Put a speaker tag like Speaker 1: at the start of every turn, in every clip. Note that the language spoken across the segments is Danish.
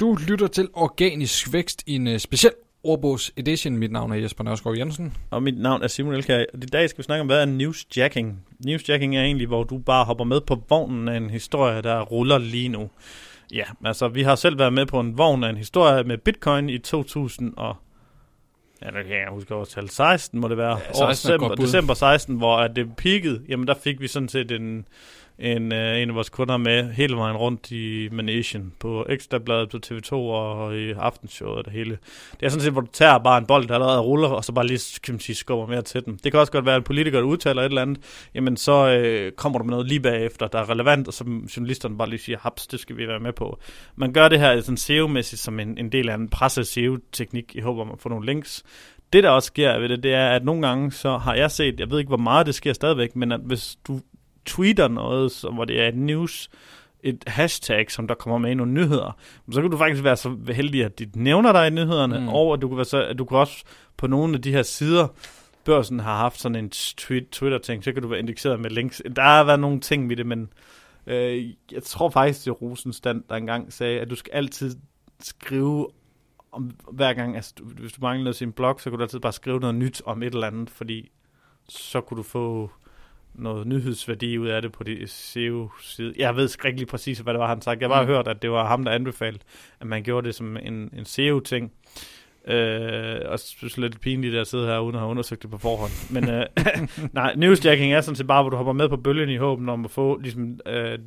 Speaker 1: Du lytter til Organisk Vækst i en uh, speciel ordbogs edition. Mit navn er Jesper Nørskov Jensen.
Speaker 2: Og mit navn er Simon Elkær. Og i dag skal vi snakke om, hvad er newsjacking? Newsjacking er egentlig, hvor du bare hopper med på vognen af en historie, der ruller lige nu. Ja, altså vi har selv været med på en vogn af en historie med bitcoin i 2000 og Ja, det kan jeg huske årstal. 16 må det være.
Speaker 1: Ja, 16
Speaker 2: december, december 16, hvor at det peakede. Jamen, der fik vi sådan set en, en, øh, en af vores kunder med hele vejen rundt i Manation på Ekstrabladet, på TV2 og i Aftenshowet og det hele. Det er sådan set, hvor du tager bare en bold, der allerede ruller, og så bare lige kan man sige, skubber mere til den. Det kan også godt være, at en politiker, der udtaler et eller andet, jamen så øh, kommer du med noget lige bagefter, der er relevant, og så journalisterne bare lige siger, haps, det skal vi være med på. Man gør det her sådan SEO-mæssigt som en, en del af en presse-SEO-teknik i håb om at få nogle links. Det, der også sker ved det, det er, at nogle gange så har jeg set, jeg ved ikke, hvor meget det sker stadigvæk, men at hvis du tweeter noget, som, hvor det er et news, et hashtag, som der kommer med i nogle nyheder, så kan du faktisk være så heldig, at de nævner dig i nyhederne, mm. og at du, kan være så, at du kan også på nogle af de her sider, børsen har haft sådan en Twitter-ting, så kan du være indekseret med links. Der har været nogle ting ved det, men øh, jeg tror faktisk, det Rosenstand, der engang sagde, at du skal altid skrive om hver gang, altså hvis du mangler noget sin blog, så kan du altid bare skrive noget nyt om et eller andet, fordi så kunne du få noget nyhedsværdi ud af det på det SEO-side. Jeg ved ikke lige præcis, hvad det var, han sagde. Jeg har bare mm. hørt, at det var ham, der anbefalede, at man gjorde det som en, en SEO-ting. Øh, og synes lidt pinligt at sidde her, uden at have undersøgt det på forhånd. Men øh, nej, newsjacking er sådan set bare, hvor du hopper med på bølgen i håben om at få, ligesom, øh,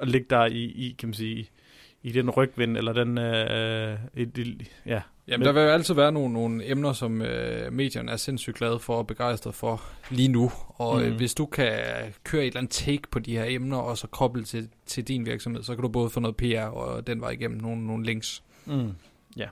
Speaker 2: at ligge der i, i, kan man sige, i den rygvind, eller den, øh, i, i, ja,
Speaker 1: Jamen, der vil jo altid være nogle, nogle emner, som øh, medierne er sindssygt glade for og begejstret for lige nu. Og mm. øh, hvis du kan køre et eller andet take på de her emner, og så koble til, til din virksomhed, så kan du både få noget PR og den vej igennem nogle, nogle links.
Speaker 2: Mm. Ja,